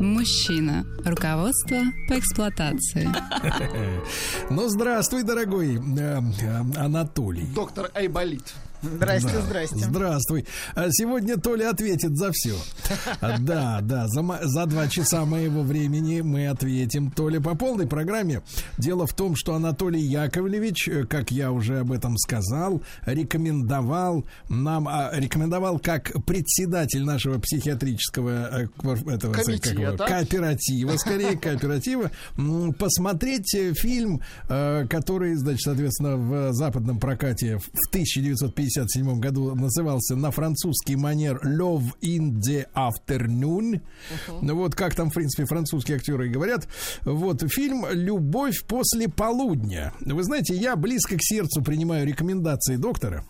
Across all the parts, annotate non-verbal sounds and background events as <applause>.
Мужчина. Руководство по эксплуатации. <laughs> Ну, здравствуй, дорогой э, э, Анатолий. Доктор Айболит. Здрасте, Да. здрасте. Здравствуй. А Сегодня Толя ответит за все. Да, да, за, за два часа моего времени мы ответим. Толя по полной программе. Дело в том, что Анатолий Яковлевич, э, как я уже об этом сказал, рекомендовал нам, а, рекомендовал как председатель нашего психиатрического э, этого, как Комитета. его, кооператива, скорее кооператива, посмотреть э, фильм, который, значит, соответственно, в западном прокате в 1957 году назывался на французский манер Love in the Afternoon. Ну вот как там, в принципе, французские актеры и говорят. Вот фильм «Любовь после полудня». Вы знаете, я близко к сердцу принимаю рекомендации доктора.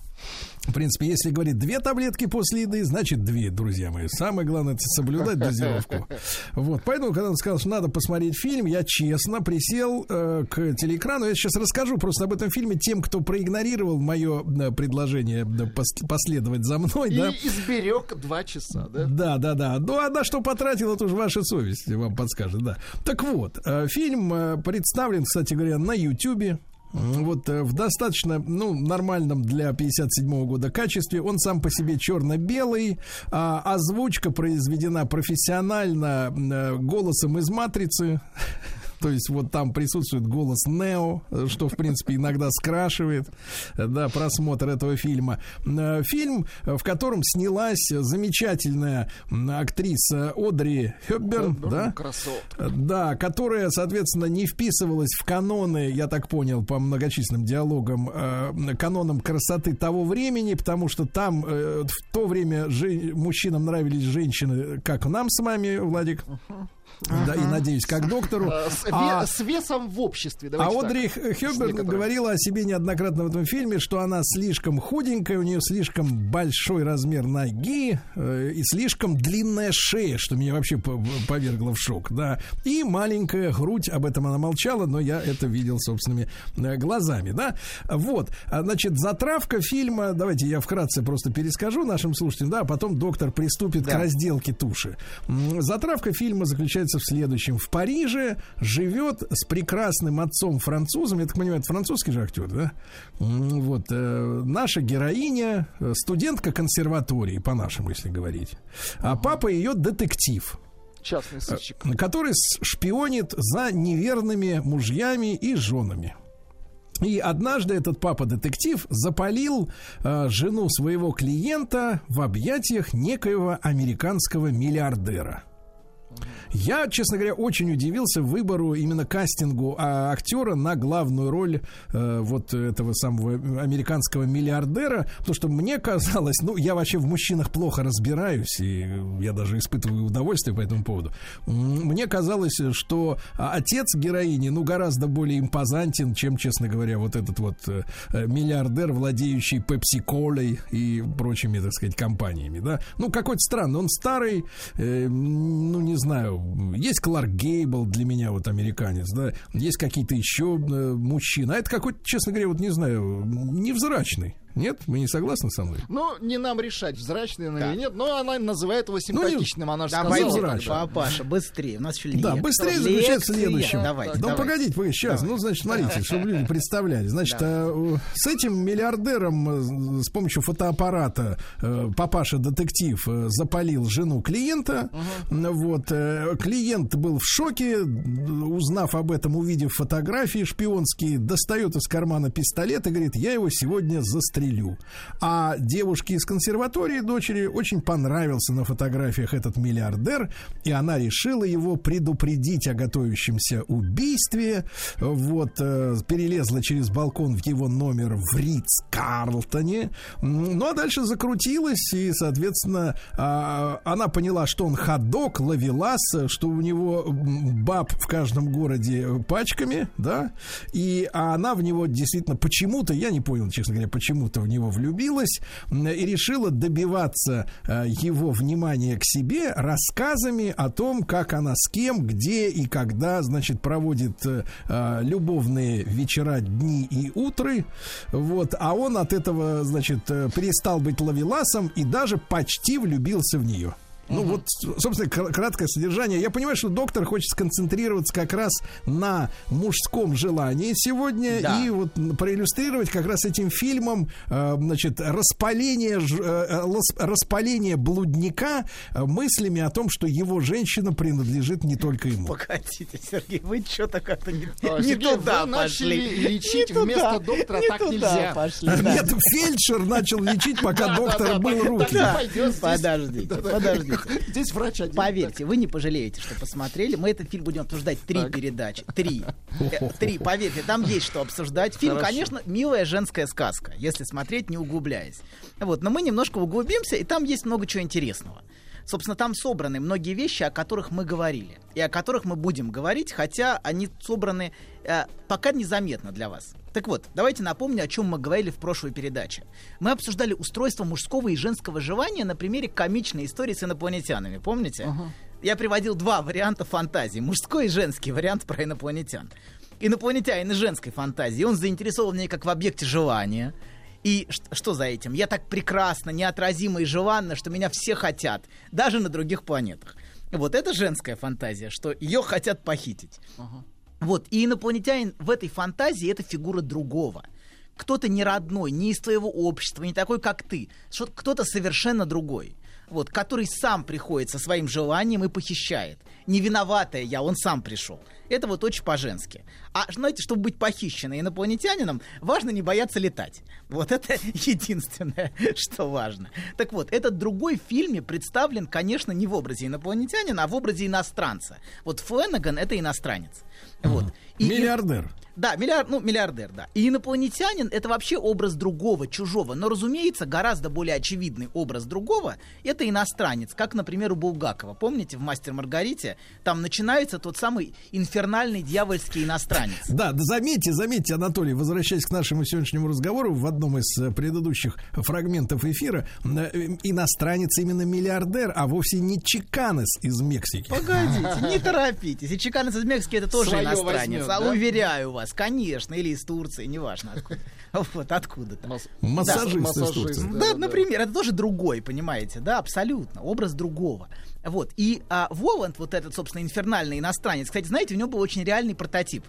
В принципе, если говорит две таблетки после еды, значит две, друзья мои. Самое главное это соблюдать дозировку. <laughs> Вот, поэтому, когда он сказал, что надо посмотреть фильм, я честно присел э, к телеэкрану. Я сейчас расскажу просто об этом фильме тем, кто проигнорировал мое э, предложение да, пос- последовать за мной. И да. изберег два часа, да? Да, да, да. Ну, а на что потратил, это уже ваша совесть вам подскажет, да. Так вот, э, фильм э, представлен, кстати говоря, на Ютьюбе. Вот э, в достаточно, ну, нормальном для 57 года качестве. Он сам по себе черно-белый. а озвучка произведена профессионально э, голосом из «Матрицы». <laughs> То есть вот там присутствует голос Нео, что, в принципе, иногда скрашивает да, просмотр этого фильма. Э, Фильм, в котором снялась замечательная актриса Одри Хепберн, да? Красотка. Да, которая, соответственно, не вписывалась в каноны, я так понял, по многочисленным диалогам, э, канонам красоты того времени, потому что там э, в то время мужчинам нравились женщины, как нам с вами, Владик. Да, и надеюсь, как доктору. Э, С, А- с весом в обществе. а Давайте так. Одри С Хёбберн некоторым. говорила о себе неоднократно в этом фильме, что она слишком худенькая, у нее слишком большой размер ноги э, и слишком длинная шея, что меня вообще по- повергло в шок, да. И маленькая грудь, об этом она молчала, но я это видел собственными э, глазами, да. Вот, А, значит, затравка фильма, давайте я вкратце просто перескажу нашим слушателям, да, а потом доктор приступит к разделке туши. Затравка фильма заключается в следующем. В Париже живет с прекрасным отцом французом, я так понимаю, это французский же актер, да? Вот, э, наша героиня, э, студентка консерватории, по-нашему, если говорить. А папа ее детектив Частный сыщик. который с- шпионит за неверными мужьями и женами. И однажды этот папа-детектив запалил э, жену своего клиента в объятиях некоего американского миллиардера. Я, честно говоря, очень удивился выбору именно кастингу а, актера на главную роль э, вот этого самого американского миллиардера, потому что мне казалось, ну, я вообще в мужчинах плохо разбираюсь, и я даже испытываю удовольствие по этому поводу. Мне казалось, что отец героини, ну, гораздо более импозантен, чем, честно говоря, вот этот вот э, миллиардер, владеющий пепси-колой и прочими, так сказать, компаниями, да. Ну, какой-то странный, он старый, э, ну, не знаю, есть Кларк Гейбл для меня, вот американец, да, есть какие-то еще э, мужчины, а это какой-то, честно говоря, вот не знаю, невзрачный. Нет? Вы не согласны со мной? Ну, не нам решать, взрачный он или нет, но она называет его не- симпатичным, она же Давайте, сказала. папаша, быстрее. У нас еще Да, быстрее заключается в Лекция. следующем. Давайте, Да давайте. погодите, погодите, сейчас. Ну, значит, смотрите, чтобы люди представляли. Значит, э, с этим миллиардером э, с помощью фотоаппарата э, папаша-детектив запалил жену клиента. Вот. э, Клиент был в шоке, узнав об этом, увидев фотографии шпионские, достает из кармана пистолет и говорит, я его сегодня застрелю. Лилю. А девушке из консерватории дочери очень понравился на фотографиях этот миллиардер, и она решила его предупредить о готовящемся убийстве. Вот, э, перелезла через балкон в его номер в Риц Карлтоне. Ну, а дальше закрутилась, и, соответственно, а, она поняла, что он ходок, ловелас, что у него баб в каждом городе пачками, да, и а она в него действительно почему-то, я не понял, честно говоря, почему-то в него влюбилась и решила добиваться э, его внимания к себе рассказами о том, как она с кем, где и когда, значит, проводит э, э, любовные вечера, дни и утры, вот, а он от этого, значит, перестал быть ловеласом и даже почти влюбился в нее. Ну вот, собственно, кр- краткое содержание. Я понимаю, что доктор хочет сконцентрироваться как раз на мужском желании сегодня Да. и вот проиллюстрировать как раз этим фильмом, э, значит, распаление, э, э, распаление блудника мыслями о том, что его женщина принадлежит не только ему. Погодите, Сергей, вы что-то как-то не, А, не Сергей, туда вы пошли. начали лечить Не вместо туда, доктора, не так туда нельзя. пошли, да. Нет, фельдшер начал лечить, пока доктор был руки. Подождите, подождите. <laughs> Здесь врач один. Поверьте, вы не пожалеете, что посмотрели. Мы этот фильм будем обсуждать три передачи. Три. <laughs> Э, Три, поверьте, там есть что обсуждать. Фильм, конечно, милая женская сказка, если смотреть, не углубляясь. Вот, но мы немножко углубимся, и там есть много чего интересного. Собственно, там собраны многие вещи, о которых мы говорили, и о которых мы будем говорить, хотя они собраны э, пока незаметно для вас. Так вот, давайте напомню, о чем мы говорили в прошлой передаче. Мы обсуждали устройство мужского и женского желания на примере комичной истории с инопланетянами. Помните? Я приводил два варианта фантазии. Мужской и женский вариант про инопланетян. Инопланетянин женской фантазии. Он заинтересован в ней как в объекте желания. И что за этим? Я так прекрасно, неотразимо и желанно, что меня все хотят, даже на других планетах. Вот это женская фантазия, что ее хотят похитить. Вот, и инопланетянин в этой фантазии это фигура другого. Кто-то не родной, не из твоего общества, не такой, как ты. Кто-то совершенно другой. Вот, который сам приходит со своим желанием и похищает. Не виноватая я, он сам пришел. Это вот очень по-женски. А знаете, чтобы быть похищенной инопланетянином, важно не бояться летать. Вот это <laughs> единственное, что важно. Так вот, этот другой в фильме представлен, конечно, не в образе инопланетянина, а в образе иностранца. Вот Фленаган — это иностранец. Вот. И- Миллиардер. да, миллиард, ну, миллиардер, да. И инопланетянин это вообще образ другого, чужого. Но, разумеется, гораздо более очевидный образ другого это иностранец, как, например, у Булгакова. Помните, в Мастер Маргарите там начинается тот самый инфернальный дьявольский иностранец. Да, да заметьте, заметьте, Анатолий, возвращаясь к нашему сегодняшнему разговору, в одном из э, предыдущих фрагментов эфира, э, э, иностранец именно миллиардер, а вовсе не чеканес из Мексики. Погодите, не торопитесь. И чеканец из Мексики это тоже Своё иностранец. возьмет, а да? уверяю вас, конечно, или из Турции, неважно откуда. <laughs> Вот откуда-то. Мас- Массажист из массажист, Турции. да, Да, да. например, это тоже другой, понимаете, да, абсолютно, образ другого. Вот, и а, Воланд, вот этот, собственно, инфернальный иностранец, кстати, знаете, у него был очень реальный прототип.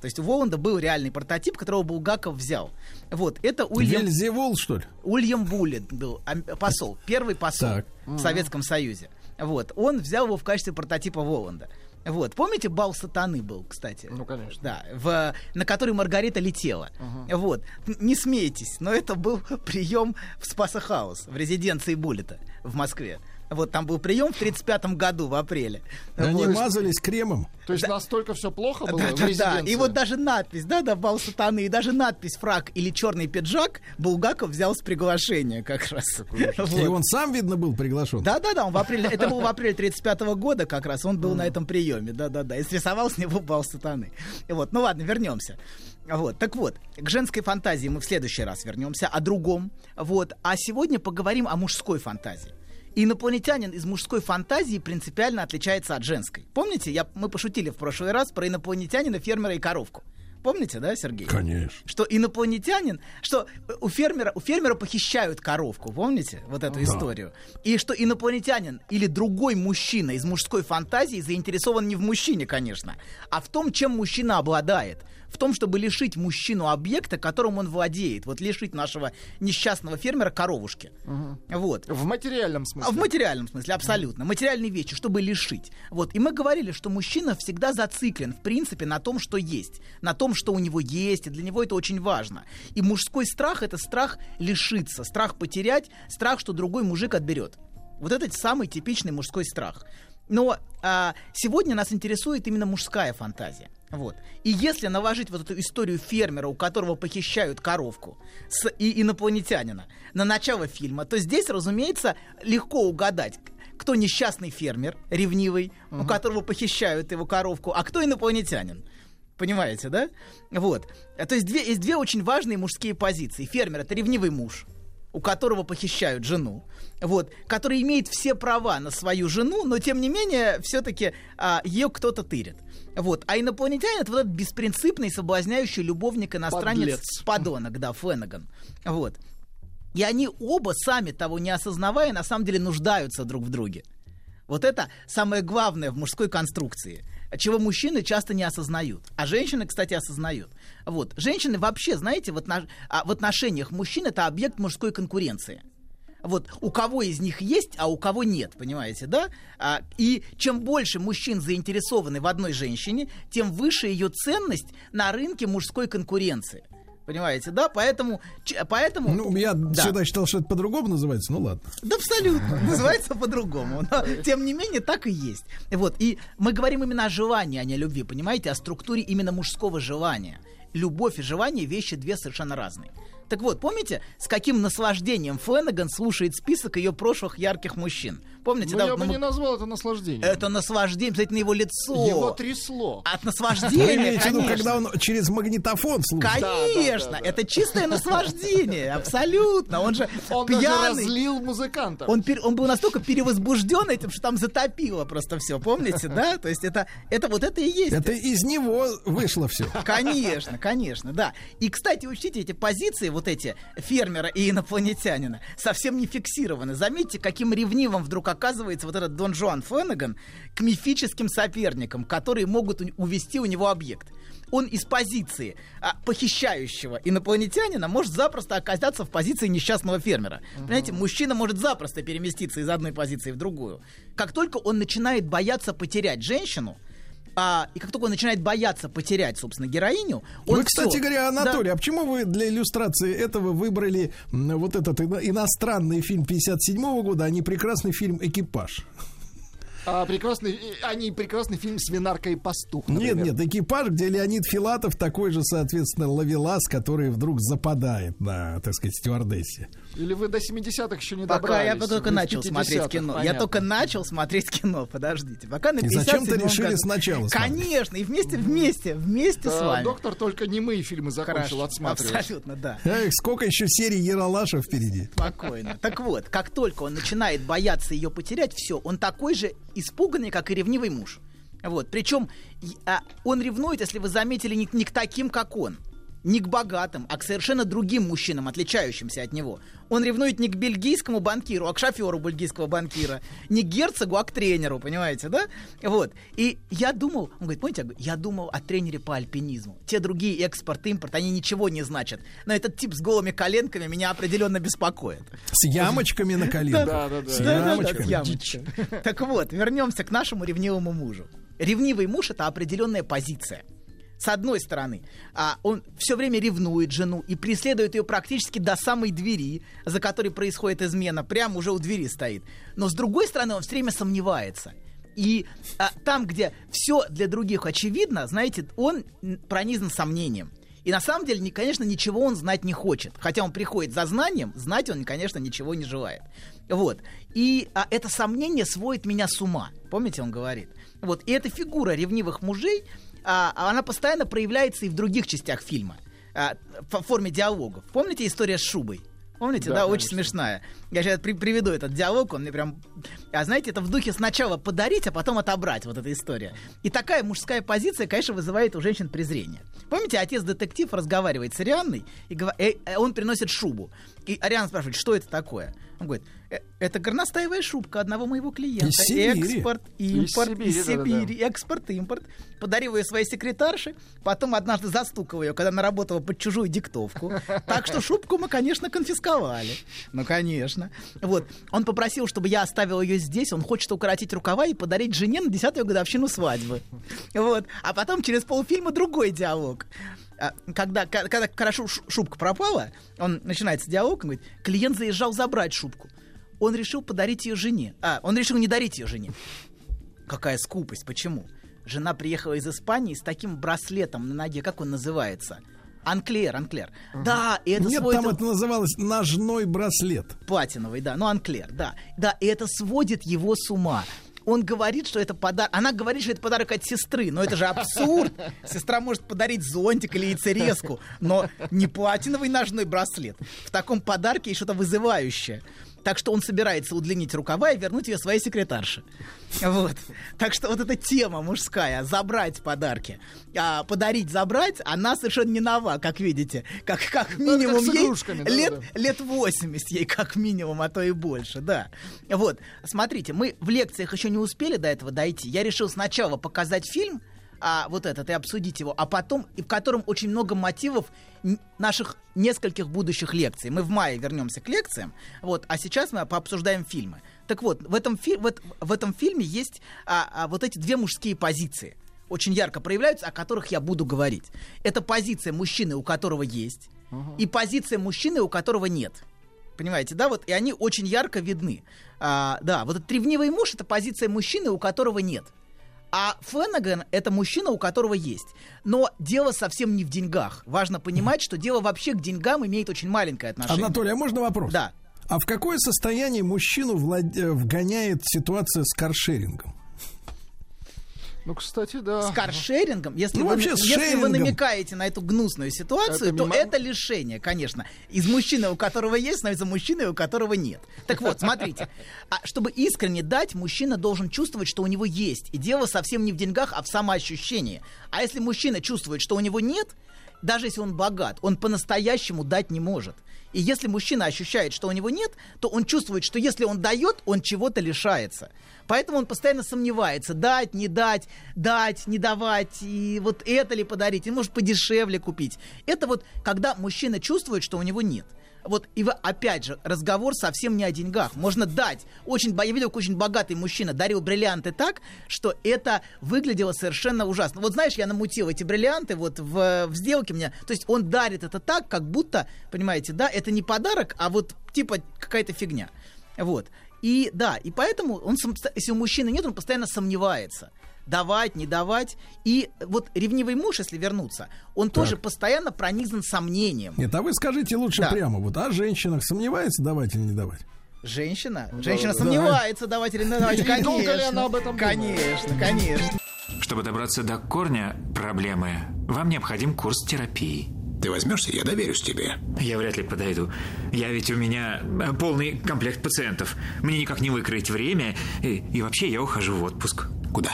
То есть у Воланда был реальный прототип, которого Булгаков взял. Вот, это Уильям, Вельзевул, что ли? Уильям Буллет был ам- посол, первый посол Так. в Советском Союзе. Вот, он взял его в качестве прототипа Воланда. Вот, помните, бал сатаны был, кстати? Ну, конечно. Да, в, на который Маргарита летела. Вот. Н- Не смейтесь, но это был <laughs> прием в Спаса Хаус, в резиденции Буллета в Москве. Вот там был прием в 1935 году, в апреле. Они Вот. мазались кремом. То есть настолько все плохо было Да, да, да. И вот даже надпись, да, да, бал сатаны, и даже надпись фраг или черный пиджак Булгаков взял с приглашения как раз. Вот. И он сам, видно, был приглашен. Да, да, да, он в апреле, это был в <laughs> апреле 35 года как раз, он был на этом приеме, да, да, да, и срисовал с него бал сатаны. И Вот, ну ладно, вернемся. Вот, так вот, к женской фантазии мы в следующий раз вернемся, о другом. Вот, а сегодня поговорим о мужской фантазии. Инопланетянин из мужской фантазии принципиально отличается от женской. Помните, я, мы пошутили в прошлый раз про инопланетянина, фермера и коровку. Помните, да, Сергей? Конечно. что инопланетянин, что у фермера, у фермера похищают коровку, помните вот эту историю? И что инопланетянин или другой мужчина из мужской фантазии заинтересован не в мужчине, конечно, а в том, чем мужчина обладает. В том, чтобы лишить мужчину объекта, которым он владеет. Вот лишить нашего несчастного фермера коровушки. Вот. В материальном смысле. А в материальном смысле, абсолютно. Материальные вещи, чтобы лишить. Вот. И мы говорили, что мужчина всегда зациклен, в принципе, на том, что есть. На том, что у него есть. И для него это очень важно. И мужской страх — это страх лишиться, страх потерять, страх, что другой мужик отберет. Вот это самый типичный мужской страх. Но а, сегодня нас интересует именно мужская фантазия. Вот. И если наложить вот эту историю фермера, у которого похищают коровку, с и инопланетянина на начало фильма, то здесь, разумеется, легко угадать, кто несчастный фермер, ревнивый, у которого похищают его коровку, а кто инопланетянин. Понимаете, да? Вот. То есть две, есть две очень важные мужские позиции. Фермер — это ревнивый муж, у которого похищают жену, вот, который имеет все права на свою жену, но тем не менее все-таки а, ее кто-то тырит. Вот. А инопланетянин это вот этот беспринципный, соблазняющий любовник иностранец Подлец. подонок, да, Феннеган. Вот. И они оба, сами того не осознавая, на самом деле нуждаются друг в друге. Вот это самое главное в мужской конструкции, чего мужчины часто не осознают. А женщины, кстати, осознают. Вот. Женщины вообще, знаете, в, отно- а в отношениях мужчин это объект мужской конкуренции. Вот у кого из них есть, а у кого нет, понимаете, да? А, и чем больше мужчин заинтересованы в одной женщине, тем выше ее ценность на рынке мужской конкуренции. Понимаете, да? Поэтому, поэтому Ну, я Да. всегда считал, что это по-другому называется. Ну ладно. да абсолютно. <laughs> Называется по-другому. Но, тем не менее, так и есть. Вот. И мы говорим именно о желании, а не о любви, понимаете? О структуре именно мужского желания. Любовь и желание — вещи две совершенно разные. Так вот, помните, с каким наслаждением Фленнеган слушает список ее прошлых ярких мужчин? Помните, Ну, да, я вот бы мы- не назвал это наслаждением. Это наслаждение, посмотрите на его лицо. Его трясло. От Вы наслаждения, конечно. когда он через магнитофон слушает? Конечно, Да, да, да, да. это чистое наслаждение, абсолютно. Он же Он пьяный. разлил музыкантов. Он, пер- он был настолько перевозбужден этим, что там затопило просто все, помните, да? То есть это, это вот это и есть. Это из него вышло все. Конечно, конечно, да. И, кстати, учтите, эти позиции, вот эти фермера и инопланетянина, совсем не фиксированы. Заметьте, каким ревнивым вдруг оказывается вот этот Дон Жуан Феннеган к мифическим соперникам, которые могут увести у него объект. Он из позиции а, похищающего инопланетянина может запросто оказаться в позиции несчастного фермера. Понимаете, мужчина может запросто переместиться из одной позиции в другую. Как только он начинает бояться потерять женщину, а, и как только он начинает бояться потерять, собственно, героиню, он Вы, кстати всё. говоря, Да. Анатолий, а почему вы для иллюстрации этого выбрали вот этот ино- иностранный фильм 57 года, а не прекрасный фильм «Экипаж»? А прекрасный, а не прекрасный фильм «Свинарка и пастух». Нет, например. нет, «Экипаж», где Леонид Филатов такой же, соответственно, ловелас, который вдруг западает на, так сказать, стюардессе. Или вы до 70-х еще не Пока я добрались? только начал смотреть 50-х, кино. Я понятно. только начал смотреть кино. Подождите. Пока на И зачем-то 57-м решили году. сначала смотреть. Конечно, и вместе, вместе, вместе с Да, вами. Э, Доктор только немые фильмы закончил Хорошо, отсматривать. абсолютно, да. Эх, сколько еще серий Ералаша впереди. Спокойно. Так вот, как только он начинает бояться ее потерять, все, он такой же испуганный, как и ревнивый муж. Вот. Причем а, он ревнует, если вы заметили, не, не к таким, как он. Не к богатым, а к совершенно другим мужчинам, отличающимся от него. Он ревнует не к бельгийскому банкиру, а к шоферу бельгийского банкира. Не к герцогу, а к тренеру, понимаете, да? Вот. И я думал, он говорит, помните, я думал о тренере по альпинизму. Те другие экспорт, импорт, они ничего не значат. Но этот тип с голыми коленками меня определенно беспокоит. С ямочками на коленках. Да, да, да. С ямочками. Так вот, вернемся к нашему ревнивому мужу. Ревнивый муж это определенная позиция. С одной стороны, а, он все время ревнует жену и преследует ее практически до самой двери, за которой происходит измена, прямо уже у двери стоит. Но с другой стороны, он все время сомневается. И а, там, где все для других очевидно, знаете, он пронизан сомнением. И на самом деле, конечно, ничего он знать не хочет. Хотя он приходит за знанием, знать он, конечно, ничего не желает. Вот. И а, это сомнение сводит меня с ума. Помните, он говорит? Вот. И эта фигура ревнивых мужей, а, она постоянно проявляется и в других частях фильма. а, в форме диалогов. Помните история с шубой? Помните, да, Да, очень смешная. Я сейчас при- приведу этот диалог, он мне прям... А знаете, это в духе сначала подарить, а потом отобрать, вот эта история. И такая мужская позиция, конечно, вызывает у женщин презрение. Помните, отец-детектив разговаривает с Арианной, и гова- э, э, он приносит шубу. И Ариана спрашивает, что это такое? Он говорит, Э, Это горностаевая шубка одного моего клиента. Из Сибири. Экспорт, Из импорт, Сибири, из. Сибири. Экспорт, импорт. Подарил ее своей секретарше. Потом однажды застукал ее, когда она работала под чужую диктовку. Так что шубку мы, конечно, конфисковали. Ну, конечно. Вот. Он попросил, чтобы я оставил ее здесь. Он хочет укоротить рукава и подарить жене на десятую годовщину свадьбы. Вот. А потом через полфильма другой диалог. А, Когда, когда хорошо шубка пропала, он начинается диалог, он говорит, клиент заезжал забрать шубку. Он решил подарить ее жене. А, он решил не дарить ее жене. Какая скупость, почему? Жена приехала из Испании с таким браслетом на ноге, как он называется? Анклер, Анклер. Да, и это Нет, сводит там это называлось ножной браслет. платиновый, да, ну Анклер, да. Да, и это сводит его с ума. Он говорит, что это подарок. Она говорит, что это подарок от сестры. Но это же абсурд. <laughs> Сестра может подарить зонтик или яйцерезку, но не платиновый ножной браслет. В таком подарке есть что-то вызывающее. Так что он собирается удлинить рукава и вернуть ее своей секретарше. Вот. Так что вот эта тема мужская, забрать подарки. А подарить, забрать, она совершенно не нова, как видите. Как, как Ну, как минимум с ей да, лет, да. лет 80 ей как минимум, а то и больше, да. Вот, смотрите, мы в лекциях еще не успели до этого дойти. Я решил сначала показать фильм, а, вот этот, и обсудить его, а потом, и в котором очень много мотивов наших нескольких будущих лекций. Мы в мае вернемся к лекциям, вот, а сейчас мы пообсуждаем фильмы. Так вот, в этом, фи- в, эт- в этом фильме есть а, а, вот эти две мужские позиции очень ярко проявляются, о которых я буду говорить. Это позиция мужчины, у которого есть, и позиция мужчины, у которого нет. Понимаете, да, вот и они очень ярко видны. А, да, вот этот ревнивый муж это позиция мужчины, у которого нет. А Феннеган это мужчина, у которого есть. Но дело совсем не в деньгах. Важно понимать, что дело вообще к деньгам имеет очень маленькое отношение. Анатолий, а можно вопрос? Да. А в какое состояние мужчину влад- вгоняет ситуация с каршерингом? Ну, кстати, да. С каршерингом, если, Ну, вы, вообще, если вы шерингом. намекаете на эту гнусную ситуацию, Это то мимо- это лишение, конечно. Из мужчины, у которого есть, становится мужчиной, у которого нет. Так вот, смотрите. А чтобы искренне дать, мужчина должен чувствовать, что у него есть. И дело совсем не в деньгах, а в самоощущении. А если мужчина чувствует, что у него нет, даже если он богат, он по-настоящему дать не может. И если мужчина ощущает, что у него нет, то он чувствует, что если он дает, он чего-то лишается. Поэтому он постоянно сомневается, дать, не дать, дать, не давать, и вот это ли подарить, и может подешевле купить. Это вот когда мужчина чувствует, что у него нет. Вот, и вы, опять же, разговор совсем не о деньгах. Можно дать. Очень, я видел, очень богатый мужчина дарил бриллианты так, что это выглядело совершенно ужасно. Вот знаешь, я намутил эти бриллианты вот в, в сделке мне. То есть он дарит это так, как будто, понимаете, да, это не подарок, а вот типа какая-то фигня. Вот. И да, и поэтому он, если у мужчины нет, он постоянно сомневается. Давать, не давать. И вот ревнивый муж, если вернуться, он тоже постоянно пронизан сомнением. Нет, а вы скажите лучше Да. прямо, вот о женщинах сомневается давать или не давать? Женщина? Женщина да. сомневается, давать или не давать. И Конечно. долго ли она об этом думает? Конечно, конечно. Чтобы добраться до корня проблемы, вам необходим курс терапии. Ты возьмешься, я доверюсь тебе. Я вряд ли подойду. Я ведь у меня э, полный комплект пациентов. Мне никак не выкроить время. И, и вообще я ухожу в отпуск. Куда?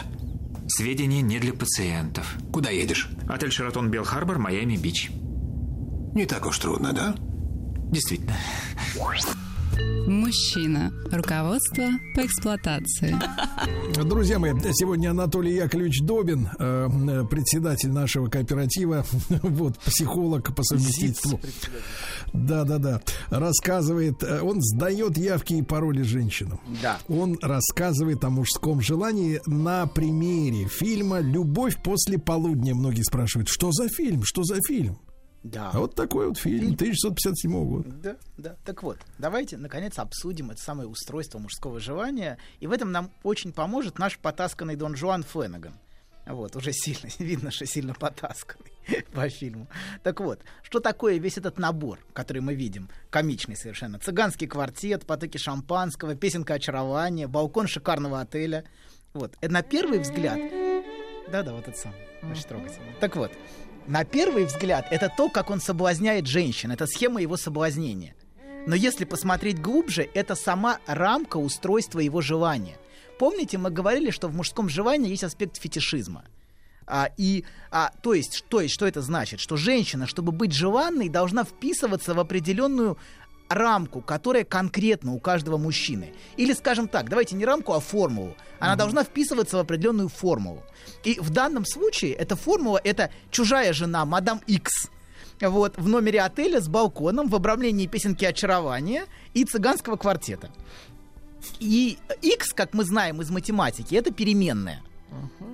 Сведения не для пациентов. Куда едешь? Отель Шератон Белл-Харбор, Майами-Бич. Не так уж трудно, да? Действительно. Мужчина. Руководство по эксплуатации. Друзья мои, сегодня Анатолий Яковлевич Добин, э, э, председатель нашего кооператива, <laughs> вот, психолог по совместительству. Да, да, да. Рассказывает, э, он сдает явки и пароли женщинам. Да. Он рассказывает о мужском желании на примере фильма «Любовь после полудня». Многие спрашивают, что за фильм, что за фильм? Да. А вот такой вот фильм 1957 года. Да, да. Так вот, давайте, наконец, обсудим это самое устройство мужского желания. И в этом нам очень поможет наш потасканный Дон Жуан Фленаган. Вот, уже сильно, <laughs> видно, что сильно потасканный <laughs> по фильму. Так вот, что такое весь этот набор, который мы видим, комичный совершенно. Цыганский квартет, потоки шампанского, песенка очарования, балкон шикарного отеля. Вот, это на первый взгляд... Да-да, вот это самое, очень трогательно. Так вот, на первый взгляд это то, как он соблазняет женщин, это схема его соблазнения. Но если посмотреть глубже, это сама рамка устройства его желания. Помните, мы говорили, что в мужском желании есть аспект фетишизма. А, и, а, то, есть, то есть, что это значит? Что женщина, чтобы быть желанной, должна вписываться в определенную рамку, которая конкретно у каждого мужчины. Или, скажем так, давайте не рамку, а формулу. Она должна вписываться в определенную формулу. И в данном случае эта формула это чужая жена, мадам X. Вот, в номере отеля с балконом в обрамлении песенки очарования и цыганского квартета. И X, как мы знаем из математики, это переменная.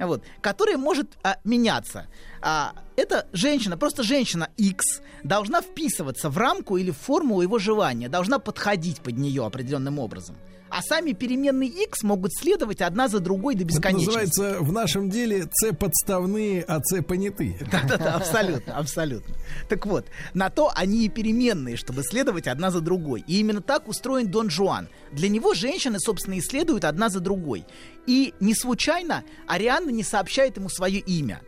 Вот, которая может а, меняться. А, эта женщина, просто женщина X, должна вписываться в рамку или в формулу его желания, должна подходить под нее определенным образом. А сами переменные X могут следовать одна за другой до Это бесконечности. называется в нашем деле С подставные, а С понятые. Да-да-да, абсолютно, абсолютно. Так вот, на то они и переменные, чтобы следовать одна за другой. И именно так устроен Дон Жуан. Для него женщины, собственно, и следуют одна за другой. И не случайно Арианна не сообщает ему свое имя.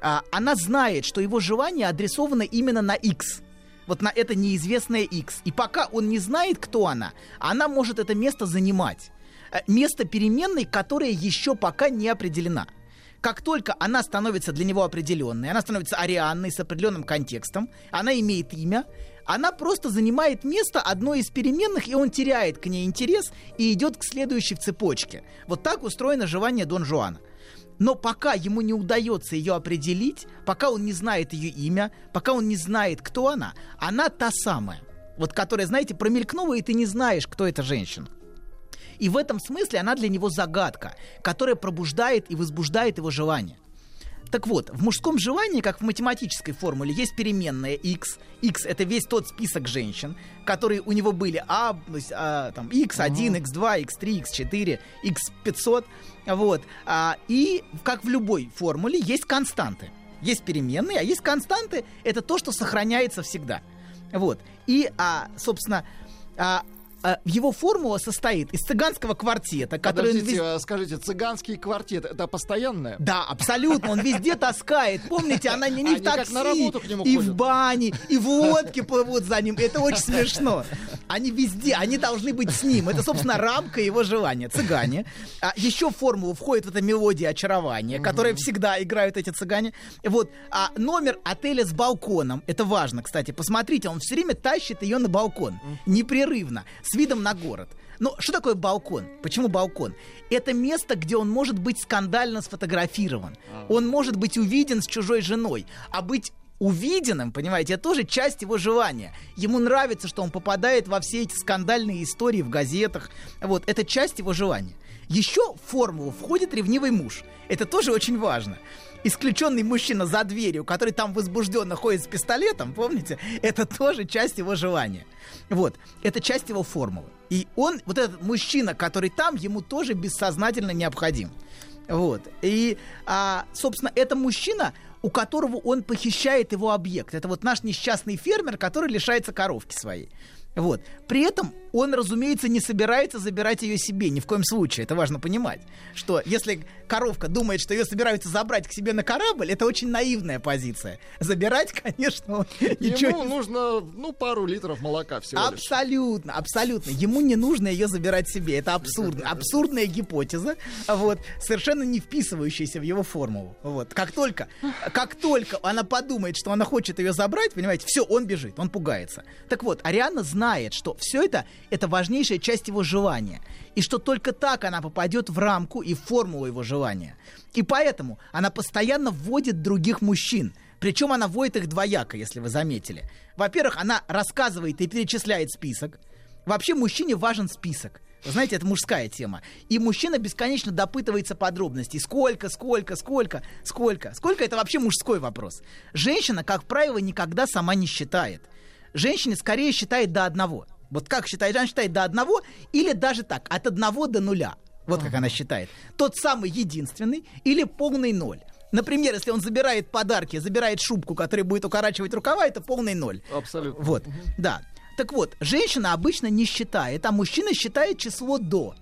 А, она знает, что его желание адресовано именно на X. Вот на это неизвестное X. И пока он не знает, кто она, она может это место занимать. Э, Место переменной, которая еще пока не определена. Как только она становится для него определенной, она становится арианной с определенным контекстом, она имеет имя, она просто занимает место одной из переменных, и он теряет к ней интерес и идет к следующей в цепочке. Вот так устроено желание Дон Жуана. Но пока ему не удается ее определить, пока он не знает ее имя, пока он не знает, кто она, она та самая. Вот которая, знаете, промелькнула, и ты не знаешь, кто эта женщина. И в этом смысле она для него загадка, которая пробуждает и возбуждает его желание. Так вот, в мужском желании, как в математической формуле, есть переменная x. x это весь тот список женщин, которые у него были а, а, там, x1, x2, x3, x4, x500. Вот. А, и как в любой формуле есть константы. Есть переменные, а есть константы. Это то, что сохраняется всегда. Вот. И, а, собственно, а, его формула состоит из цыганского квартета, который... он Подождите, вез- а скажите, цыганский квартет это постоянное? да, абсолютно, он везде таскает. Помните, она не, не Они в такси, на работу к нему и ходят. в бане, и водки плывут за ним. Это очень смешно. Они везде, они должны быть с ним. Это, собственно, рамка его желания. Цыгане. А еще в формулу входит эта мелодия очарования, которая всегда играют эти цыгане. Вот. А номер отеля с балконом. Это важно, кстати. Посмотрите, он все время тащит ее на балкон. Непрерывно. С видом на город. Но что такое балкон? Почему балкон? Это место, где он может быть скандально сфотографирован. Он может быть увиден с чужой женой. А быть увиденным, понимаете, это тоже часть его желания. Ему нравится, что он попадает во все эти скандальные истории в газетах. Вот, это часть его желания. Еще в формулу входит ревнивый муж. Это тоже очень важно. Исключенный мужчина за дверью, который там возбужденно ходит с пистолетом, помните, это тоже часть его желания. Вот, это часть его формулы. И он, вот этот мужчина, который там, ему тоже бессознательно необходим. Вот. И, а, собственно, это мужчина, у которого он похищает его объект. Это вот наш несчастный фермер, который лишается коровки своей. Вот. При этом он, разумеется, не собирается забирать ее себе, ни в коем случае. Это важно понимать, что если коровка думает, что ее собираются забрать к себе на корабль, это очень наивная позиция. Забирать, <laughs> конечно, он ничего Ему не нужно, ну, пару литров молока всего лишь. Абсолютно, абсолютно. Ему не нужно ее забирать себе. Это абсурдно. <laughs> Абсурдная гипотеза, вот, совершенно не вписывающаяся в его формулу. Вот. Как только, как только она подумает, что она хочет ее забрать, понимаете, все, он бежит, он пугается. Так вот, Ариана знает, что все это это важнейшая часть его желания. И что только так она попадет в рамку и формулу его желания. И поэтому она постоянно вводит других мужчин. Причем она вводит их двояко, если вы заметили. Во-первых, она рассказывает и перечисляет список. Вообще мужчине важен список. Знаете, это мужская тема. И мужчина бесконечно допытывается подробностей. Сколько, сколько, сколько, сколько. Сколько это вообще мужской вопрос. Женщина, как правило, никогда сама не считает. Женщина скорее считает до одного. Вот как считает? Она считает до одного или даже так, от одного до нуля. Вот как она считает. Тот самый единственный или полный ноль. Например, если он забирает подарки, забирает шубку, которая будет укорачивать рукава, это полный ноль. Абсолютно. Вот, да. Так вот, женщина обычно не считает, а мужчина считает число до.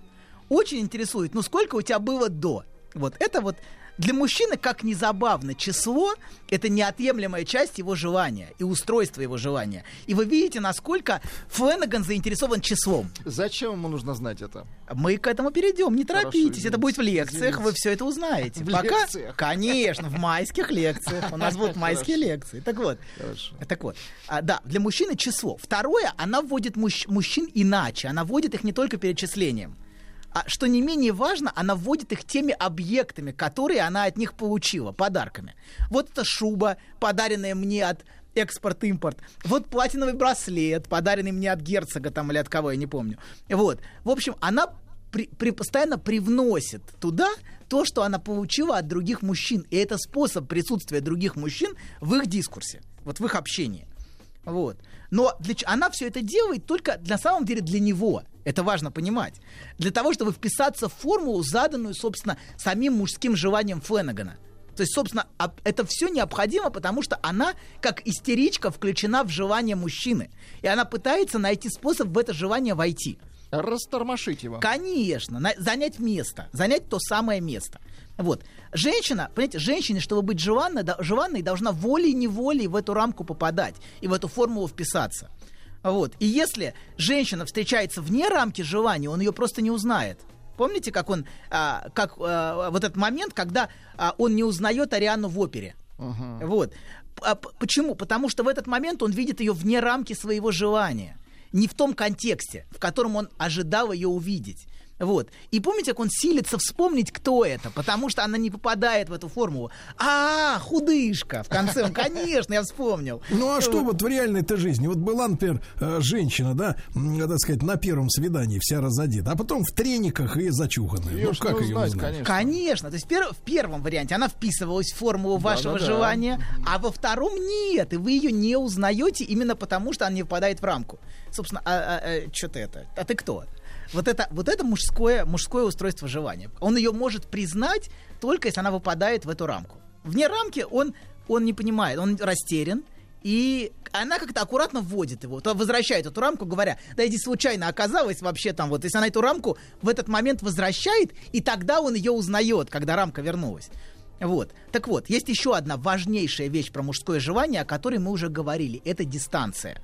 Очень интересует, ну сколько у тебя было до? Вот это вот Для мужчины, как ни забавно, число — это неотъемлемая часть его желания и устройства его желания. И вы видите, насколько Фленаган заинтересован числом. Зачем ему нужно знать это? Мы к этому перейдем, не торопитесь. извините, это будет в лекциях, извините. вы все это узнаете. В Пока, лекциях? конечно, в майских лекциях. У нас будут майские лекции. Так вот, Хорошо. так вот, а, да, для мужчины число. Второе, она вводит мужч- мужчин иначе. Она вводит их не только перечислением. А что не менее важно, она вводит их теми объектами, которые она от них получила, подарками. Вот эта шуба, подаренная мне от экспорт-импорт. Вот платиновый браслет, подаренный мне от герцога там или от кого, я не помню. Вот. В общем, она при- при- постоянно привносит туда то, что она получила от других мужчин. И это способ присутствия других мужчин в их дискурсе, вот в их общении. Вот. Но для, она все это делает только на самом деле для него. Это важно понимать. Для того, чтобы вписаться в формулу, заданную, собственно, самим мужским желанием Фленагана. То есть, собственно, об- это все необходимо, потому что она, как истеричка, включена в желание мужчины. И она пытается найти способ в это желание войти. Растормошить его. Конечно, на- занять место, занять то самое место. Вот. Женщина, понимаете, женщине, чтобы быть желанной, желанной, должна волей-неволей в эту рамку попадать и в эту формулу вписаться. Вот. И если женщина встречается вне рамки желания, он ее просто не узнает. Помните, как он, а, как а, вот этот момент, когда а, он не узнает Ариану в опере? Вот. А почему? Потому что в этот момент он видит ее вне рамки своего желания. Не в том контексте, в котором он ожидал ее увидеть. Вот. И помните, как он силится вспомнить, кто это, потому что она не попадает в эту формулу. А, худышка. В конце он, конечно, я вспомнил. Ну а что вот в реальной-то жизни? Вот была, например, э, женщина, да, так сказать, на первом свидании вся разодета, а потом в трениках и зачуханная. Её ну как ее узнать, конечно. Конечно. То есть пер- в первом варианте она вписывалась в формулу вашего желания, а во втором нет. И вы ее не узнаете именно потому, что она не попадает в рамку. Собственно, а, что ты это? А ты кто? Вот это, вот это мужское, мужское устройство желания. Он ее может признать только если она выпадает в эту рамку. Вне рамки он, он не понимает, он растерян, и она как-то аккуратно вводит его, то возвращает эту рамку, говоря, да иди случайно оказалась вообще там вот, если она эту рамку в этот момент возвращает, и тогда он ее узнает, когда рамка вернулась. Вот. Так вот, есть еще одна важнейшая вещь про мужское желание, о которой мы уже говорили. Это дистанция.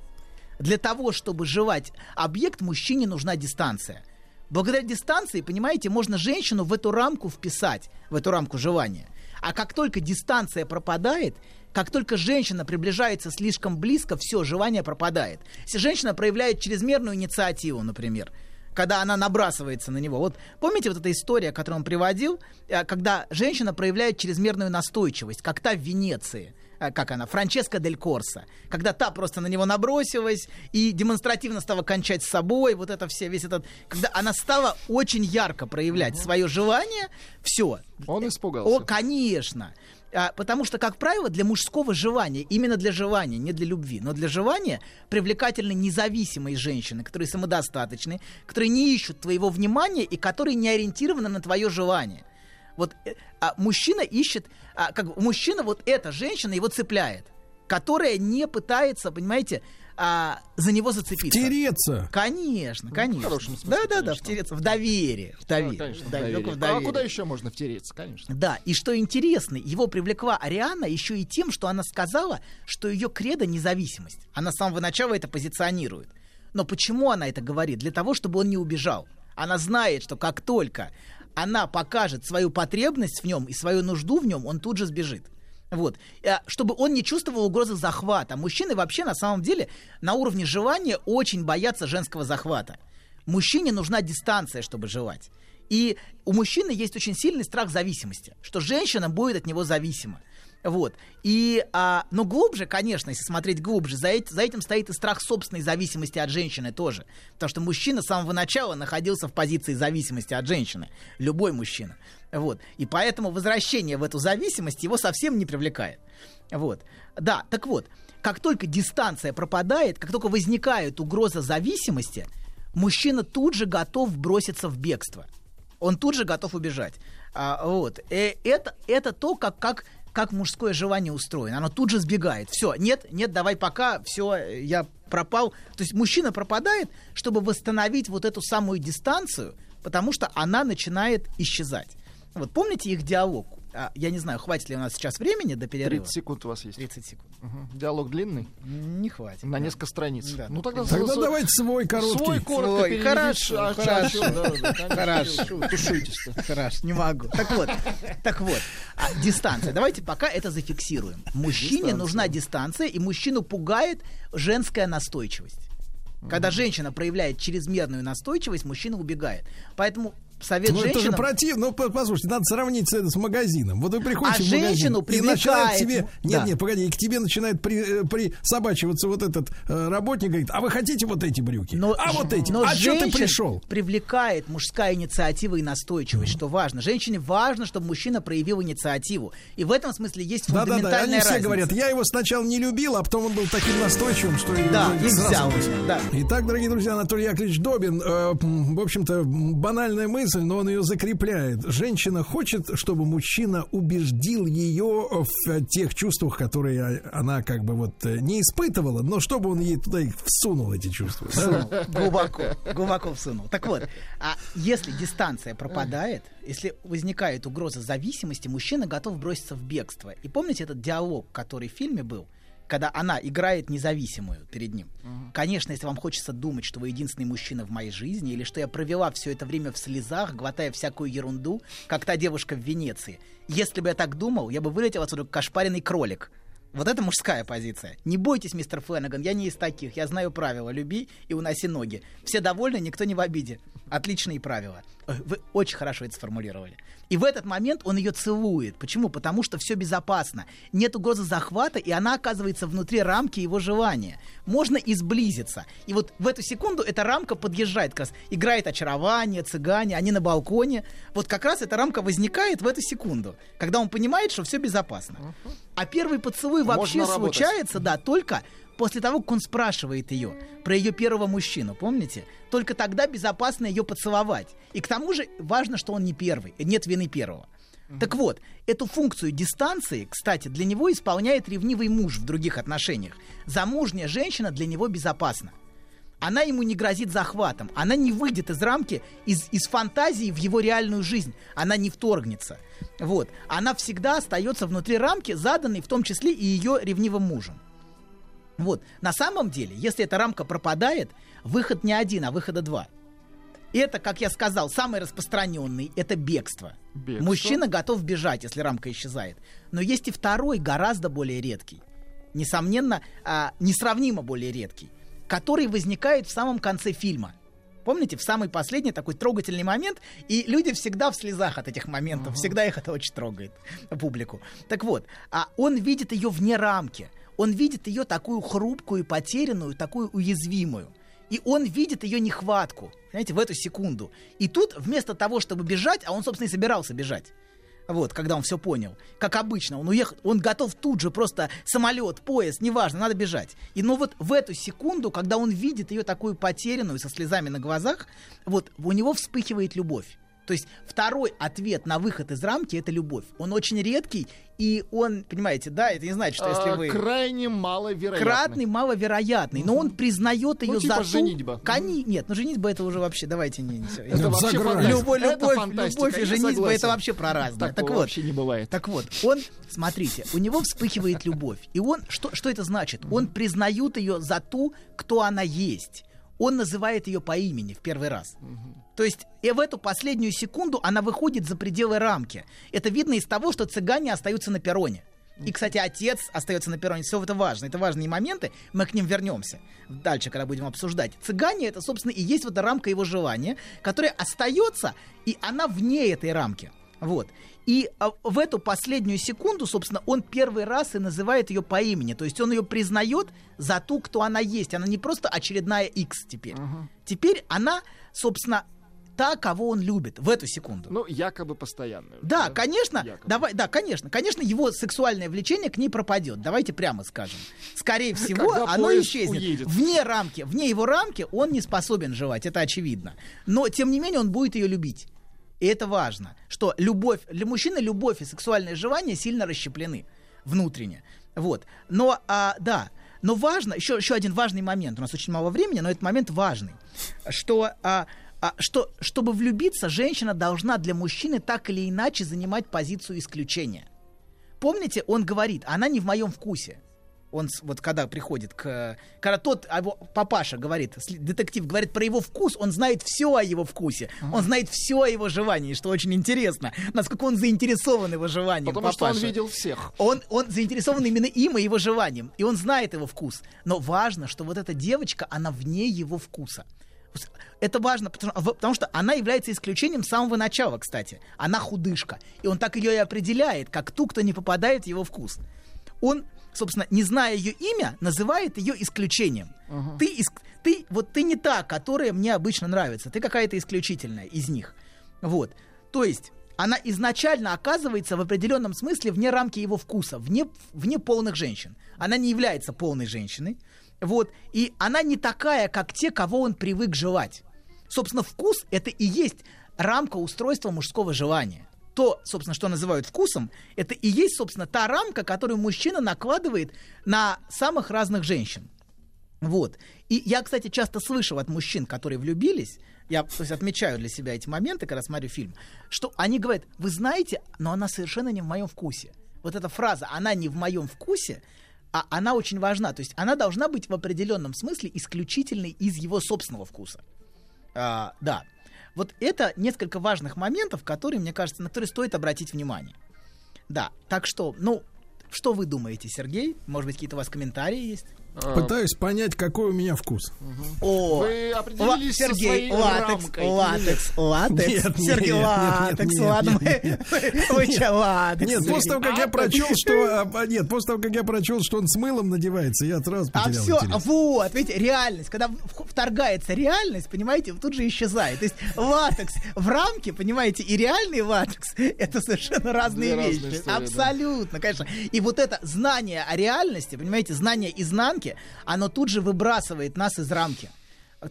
Для того, чтобы желать объект, мужчине нужна дистанция. Благодаря дистанции, понимаете, можно женщину в эту рамку вписать, в эту рамку желания. А как только дистанция пропадает, как только женщина приближается слишком близко, все, желание пропадает. Если женщина проявляет чрезмерную инициативу, например, когда она набрасывается на него. Вот помните вот эта история, которую он приводил, э, когда женщина проявляет чрезмерную настойчивость, как та в Венеции, как она, Франческа дель Корса, когда та просто на него набросилась и демонстративно стала кончать с собой, вот это все, весь этот, когда она стала очень ярко проявлять свое желание, все. Он испугался. О, конечно. А, потому что, как правило, для мужского желания, именно для желания, не для любви, но для желания привлекательны независимые женщины, которые самодостаточны, которые не ищут твоего внимания и которые не ориентированы на твое желание. Вот э, а мужчина ищет, а, как мужчина, вот эта женщина его цепляет, которая не пытается, понимаете, а, за него зацепиться. Тереться. Конечно, конечно. Ну, хорошем смысле, да, да, да, конечно. втереться в доверие. В Да, доверие. конечно, в в доверие, в А доверие. куда еще можно втереться, конечно? Да, и что интересно, его привлекла Ариана еще и тем, что она сказала, что ее кредо независимость. Она с самого начала это позиционирует. Но почему она это говорит? Для того, чтобы он не убежал. Она знает, что как только она покажет свою потребность в нем и свою нужду в нем, он тут же сбежит. Вот. Э, Чтобы он не чувствовал угрозы захвата. Мужчины вообще на самом деле на уровне желания очень боятся женского захвата. Мужчине нужна дистанция, чтобы желать. И у мужчины есть очень сильный страх зависимости, что женщина будет от него зависима. Вот. И, а, но глубже, конечно, если смотреть глубже, за, эт- за этим стоит и страх собственной зависимости от женщины тоже. Потому что мужчина с самого начала находился в позиции зависимости от женщины. Любой мужчина. Вот. И поэтому возвращение в эту зависимость его совсем не привлекает. Вот. Да, так вот, как только дистанция пропадает, как только возникает угроза зависимости, мужчина тут же готов броситься в бегство. Он тут же готов убежать. А, вот. Э, это, это то, как, как, как мужское желание устроено. Оно тут же сбегает. Все, нет, нет, давай пока, все, я пропал. То есть мужчина пропадает, чтобы восстановить вот эту самую дистанцию, потому что она начинает исчезать. Вот помните их диалог? А, я не знаю, хватит ли у нас сейчас времени до перерыва. 30 секунд у вас есть. 30 секунд. Мгм. Диалог длинный, Не хватит. на да. несколько страниц. Да. Ну тогда, Тогда со- давайте свой короткий. свой коротко Свой. переведите, Хорошо, а, хорошо. да, да. Хорошо. Вы Тушуетесь-то. Хорошо, не могу. Так вот, так вот, а, дистанция. Давайте пока это зафиксируем. Мужчине Дистанция. нужна дистанция, и мужчину пугает женская настойчивость. Когда женщина проявляет чрезмерную настойчивость, мужчина убегает. Поэтому совет Ну, это же женщинам... противно. Ну, по- послушайте, надо сравнить это с магазином. Вот вы приходите А в магазин женщину и начинает тебе... ну, Нет, да. нет, погоди, и к тебе начинает при, э, присобачиваться вот этот э, работник, говорит, а вы хотите вот эти брюки? Но, а вот эти? но а что ты пришел? привлекает мужская инициатива и настойчивость, что важно. Женщине важно, чтобы мужчина проявил инициативу. И в этом смысле есть Да-да-да, фундаментальная они все разница. говорят, я его сначала не любил, а потом он был таким настойчивым, что... Да, и взял да. Итак, дорогие друзья, Анатолий Яковлевич Добин, э, в общем-то, банальная мысль, но он ее закрепляет. Женщина хочет, чтобы мужчина убеждил ее в э, тех чувствах, которые она как бы вот э, не испытывала, но чтобы он ей туда их всунул, эти чувства. да? Глубоко, глубоко всунул. Так вот, а если дистанция пропадает, если возникает угроза зависимости, мужчина готов броситься в бегство. И помните этот диалог, который в фильме был? Когда она играет независимую перед ним. Конечно, если вам хочется думать, что вы единственный мужчина в моей жизни, или что я провела все это время в слезах, глотая всякую ерунду, как та девушка в Венеции. Если бы я так думал, я бы вылетел отсюда как ошпаренный кролик. Вот это мужская позиция. Не бойтесь, мистер Фленнеган, я не из таких. Я знаю правила. Люби и уноси ноги. Все довольны, никто не в обиде. Отличные правила. Вы очень хорошо это сформулировали. И в этот момент он ее целует. Почему? Потому что все безопасно. Нет угрозы захвата, и она оказывается внутри рамки его желания. Можно и сблизиться. И вот в эту секунду эта рамка подъезжает. Как раз играет очарование, цыгане, они на балконе. Вот как раз эта рамка возникает в эту секунду, когда он понимает, что все безопасно. А первый поцелуй вообще Можно работать. случается, да, только после того, как он спрашивает ее про ее первого мужчину, помните? Только тогда безопасно ее поцеловать. И к тому же важно, что он не первый, нет вины первого. Так вот, эту функцию дистанции, кстати, для него исполняет ревнивый муж в других отношениях. Замужняя женщина для него безопасна. Она ему не грозит захватом. Она не выйдет из рамки, из, из фантазии в его реальную жизнь. Она не вторгнется. Вот. Она всегда остается внутри рамки, заданной в том числе и ее ревнивым мужем. Вот. На самом деле, если эта рамка пропадает, выход не один, а выхода два. Это, как я сказал, самый распространенный – это бегство. Бегство. Мужчина готов бежать, если рамка исчезает. Но есть и второй, гораздо более редкий. Несомненно, а, несравнимо более редкий, который возникает в самом конце фильма. Помните, в самый последний такой трогательный момент, и люди всегда в слезах от этих моментов, всегда их это очень трогает, публику. Так вот, а он видит ее вне рамки, он видит ее такую хрупкую, потерянную, такую уязвимую. И он видит ее нехватку, знаете, в эту секунду. И тут вместо того, чтобы бежать, а он, собственно, и собирался бежать. Вот, когда он все понял. Как обычно, он уехал, он готов тут же просто самолет, поезд, неважно, надо бежать. И ну вот в эту секунду, когда он видит ее такую потерянную, со слезами на глазах, вот у него вспыхивает любовь. То есть второй ответ на выход из рамки это любовь. Он очень редкий, и он, понимаете, да, это не значит, что если А, вы Крайне маловероятно. кратный, маловероятный, но он признает ее Ну, типа за ту... женитьба. Кони... Нет, ну женитьба это уже вообще, давайте не... не всё. Это За вообще. Любовь, Это любовь, фантастика, любовь и женитьба согласен. это вообще про разное. Так вот, вообще не бывает. так вот, он, смотрите, у него вспыхивает любовь. И он, что, что это значит? Он признает ее за ту, кто она есть. Он называет ее по имени в первый раз. То есть и в эту последнюю секунду она выходит за пределы рамки. Это видно из того, что цыгане остаются на перроне. И, кстати, отец остается на перроне. Все это важно. Это важные моменты. Мы к ним вернемся дальше, когда будем обсуждать. Цыгане это, собственно, и есть вот эта рамка его желания, которая остается, и она вне этой рамки. Вот. И а, в эту последнюю секунду, собственно, он первый раз и называет ее по имени. То есть он ее признает за ту, кто она есть. Она не просто очередная X теперь. Теперь она, собственно, та, кого он любит в эту секунду. Ну, якобы постоянную. Да, конечно, Якобы. давай, да, конечно, конечно, его сексуальное влечение к ней пропадет. Давайте прямо скажем. Скорее всего, Когда оно исчезнет. уедет. Вне рамки, вне его рамки он не способен желать, это очевидно. Но тем не менее он будет ее любить. И это важно, что любовь для мужчины любовь и сексуальное желание сильно расщеплены внутренне. Вот. Но а, да. Но важно, еще, еще один важный момент. У нас очень мало времени, но этот момент важный. Что а, а, что, чтобы влюбиться, женщина должна для мужчины так или иначе занимать позицию исключения. Помните, он говорит, она не в моем вкусе. Он вот когда приходит к... Когда тот, а его папаша говорит, детектив говорит про его вкус, он знает все о его вкусе. Он знает все о его желании, что очень интересно. Насколько он заинтересован его желанием. Потому что он папаша. видел всех. Он, он заинтересован именно им и его желанием. И он знает его вкус. Но важно, что вот эта девочка, она вне его вкуса. Это важно, потому, в- потому что она является исключением с самого начала, кстати. Она худышка. И он так ее и определяет, как ту, кто не попадает в его вкус. Он, собственно, не зная ее имя, называет ее исключением. Ты, ис- ты, вот ты не та, которая мне обычно нравится. Ты какая-то исключительная из них. Вот. То есть она изначально оказывается в определенном смысле вне рамки его вкуса, вне, вне полных женщин. Она не является полной женщиной. Вот. И она не такая, как те, кого он привык желать. Собственно, вкус это и есть рамка устройства мужского желания. То, собственно, что называют вкусом, это и есть, собственно, та рамка, которую мужчина накладывает на самых разных женщин. Вот. И я, кстати, часто слышал от мужчин, которые влюбились, я то есть, отмечаю для себя эти моменты, когда смотрю фильм, что они говорят, вы знаете, но она совершенно не в моем вкусе. Вот эта фраза «она не в моем вкусе», а она очень важна. То есть она должна быть в определенном смысле исключительной из его собственного вкуса. А, да. Вот это несколько важных моментов, которые, мне кажется, на которые стоит обратить внимание. Да, так что, ну, что вы думаете, Сергей? Может быть, какие-то у вас комментарии есть? Пытаюсь понять, какой у меня вкус. О, Вы определились ла- со Сергей, своей латекс, рамкой. латекс, латекс. Нет, нет, Сергей, нет, латекс, латекс. Нет, после того, как я прочел, что... а, Нет, после того, как я прочел, что он с мылом надевается, я сразу А все, вот, видите, реальность, когда вторгается реальность, понимаете, тут же исчезает. То есть латекс в рамке, понимаете, и реальный латекс это совершенно разные вещи. Абсолютно, конечно. И вот это знание о реальности, понимаете, знание изнанки, оно тут же выбрасывает нас из рамки.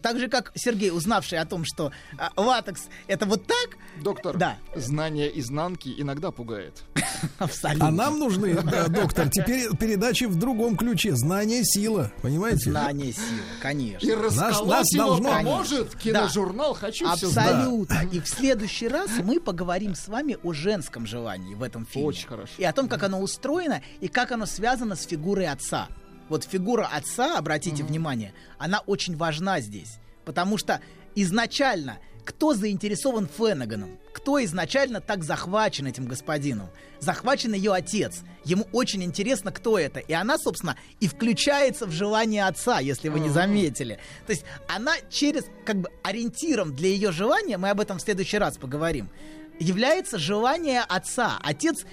Так же, как Сергей, узнавший о том, что а, латекс это вот так, Доктор, Да. знание изнанки иногда пугает. <laughs> абсолютно. А нам нужны, да, доктор, теперь передачи в другом ключе. Знание сила, понимаете? Знание силы, конечно. И расколоть нас его должно- поможет киножурнал «Хочу все Абсолютно. И в следующий раз мы поговорим с вами о женском желании в этом фильме. Очень хорошо. И о том, как оно устроено и как оно связано с фигурой отца. Вот фигура отца, обратите внимание, она очень важна здесь. Потому что изначально кто заинтересован Феннеганом? Кто изначально так захвачен этим господином? Захвачен ее отец. Ему очень интересно, кто это. И она, собственно, и включается в желание отца, если вы не заметили. То есть она через, как бы, ориентиром для ее желания, мы об этом в следующий раз поговорим, является желание отца. Отец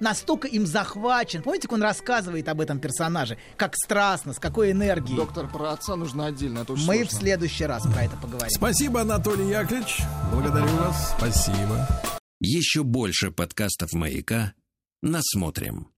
настолько им захвачен. Помните, как он рассказывает об этом персонаже? Как страстно, с какой энергией. Доктор, про отца нужно отдельно, это очень Мы в сложно. следующий раз про это поговорим. Спасибо, Анатолий Яковлевич. Благодарю вас. Спасибо. Еще больше подкастов «Маяка» насмотрим.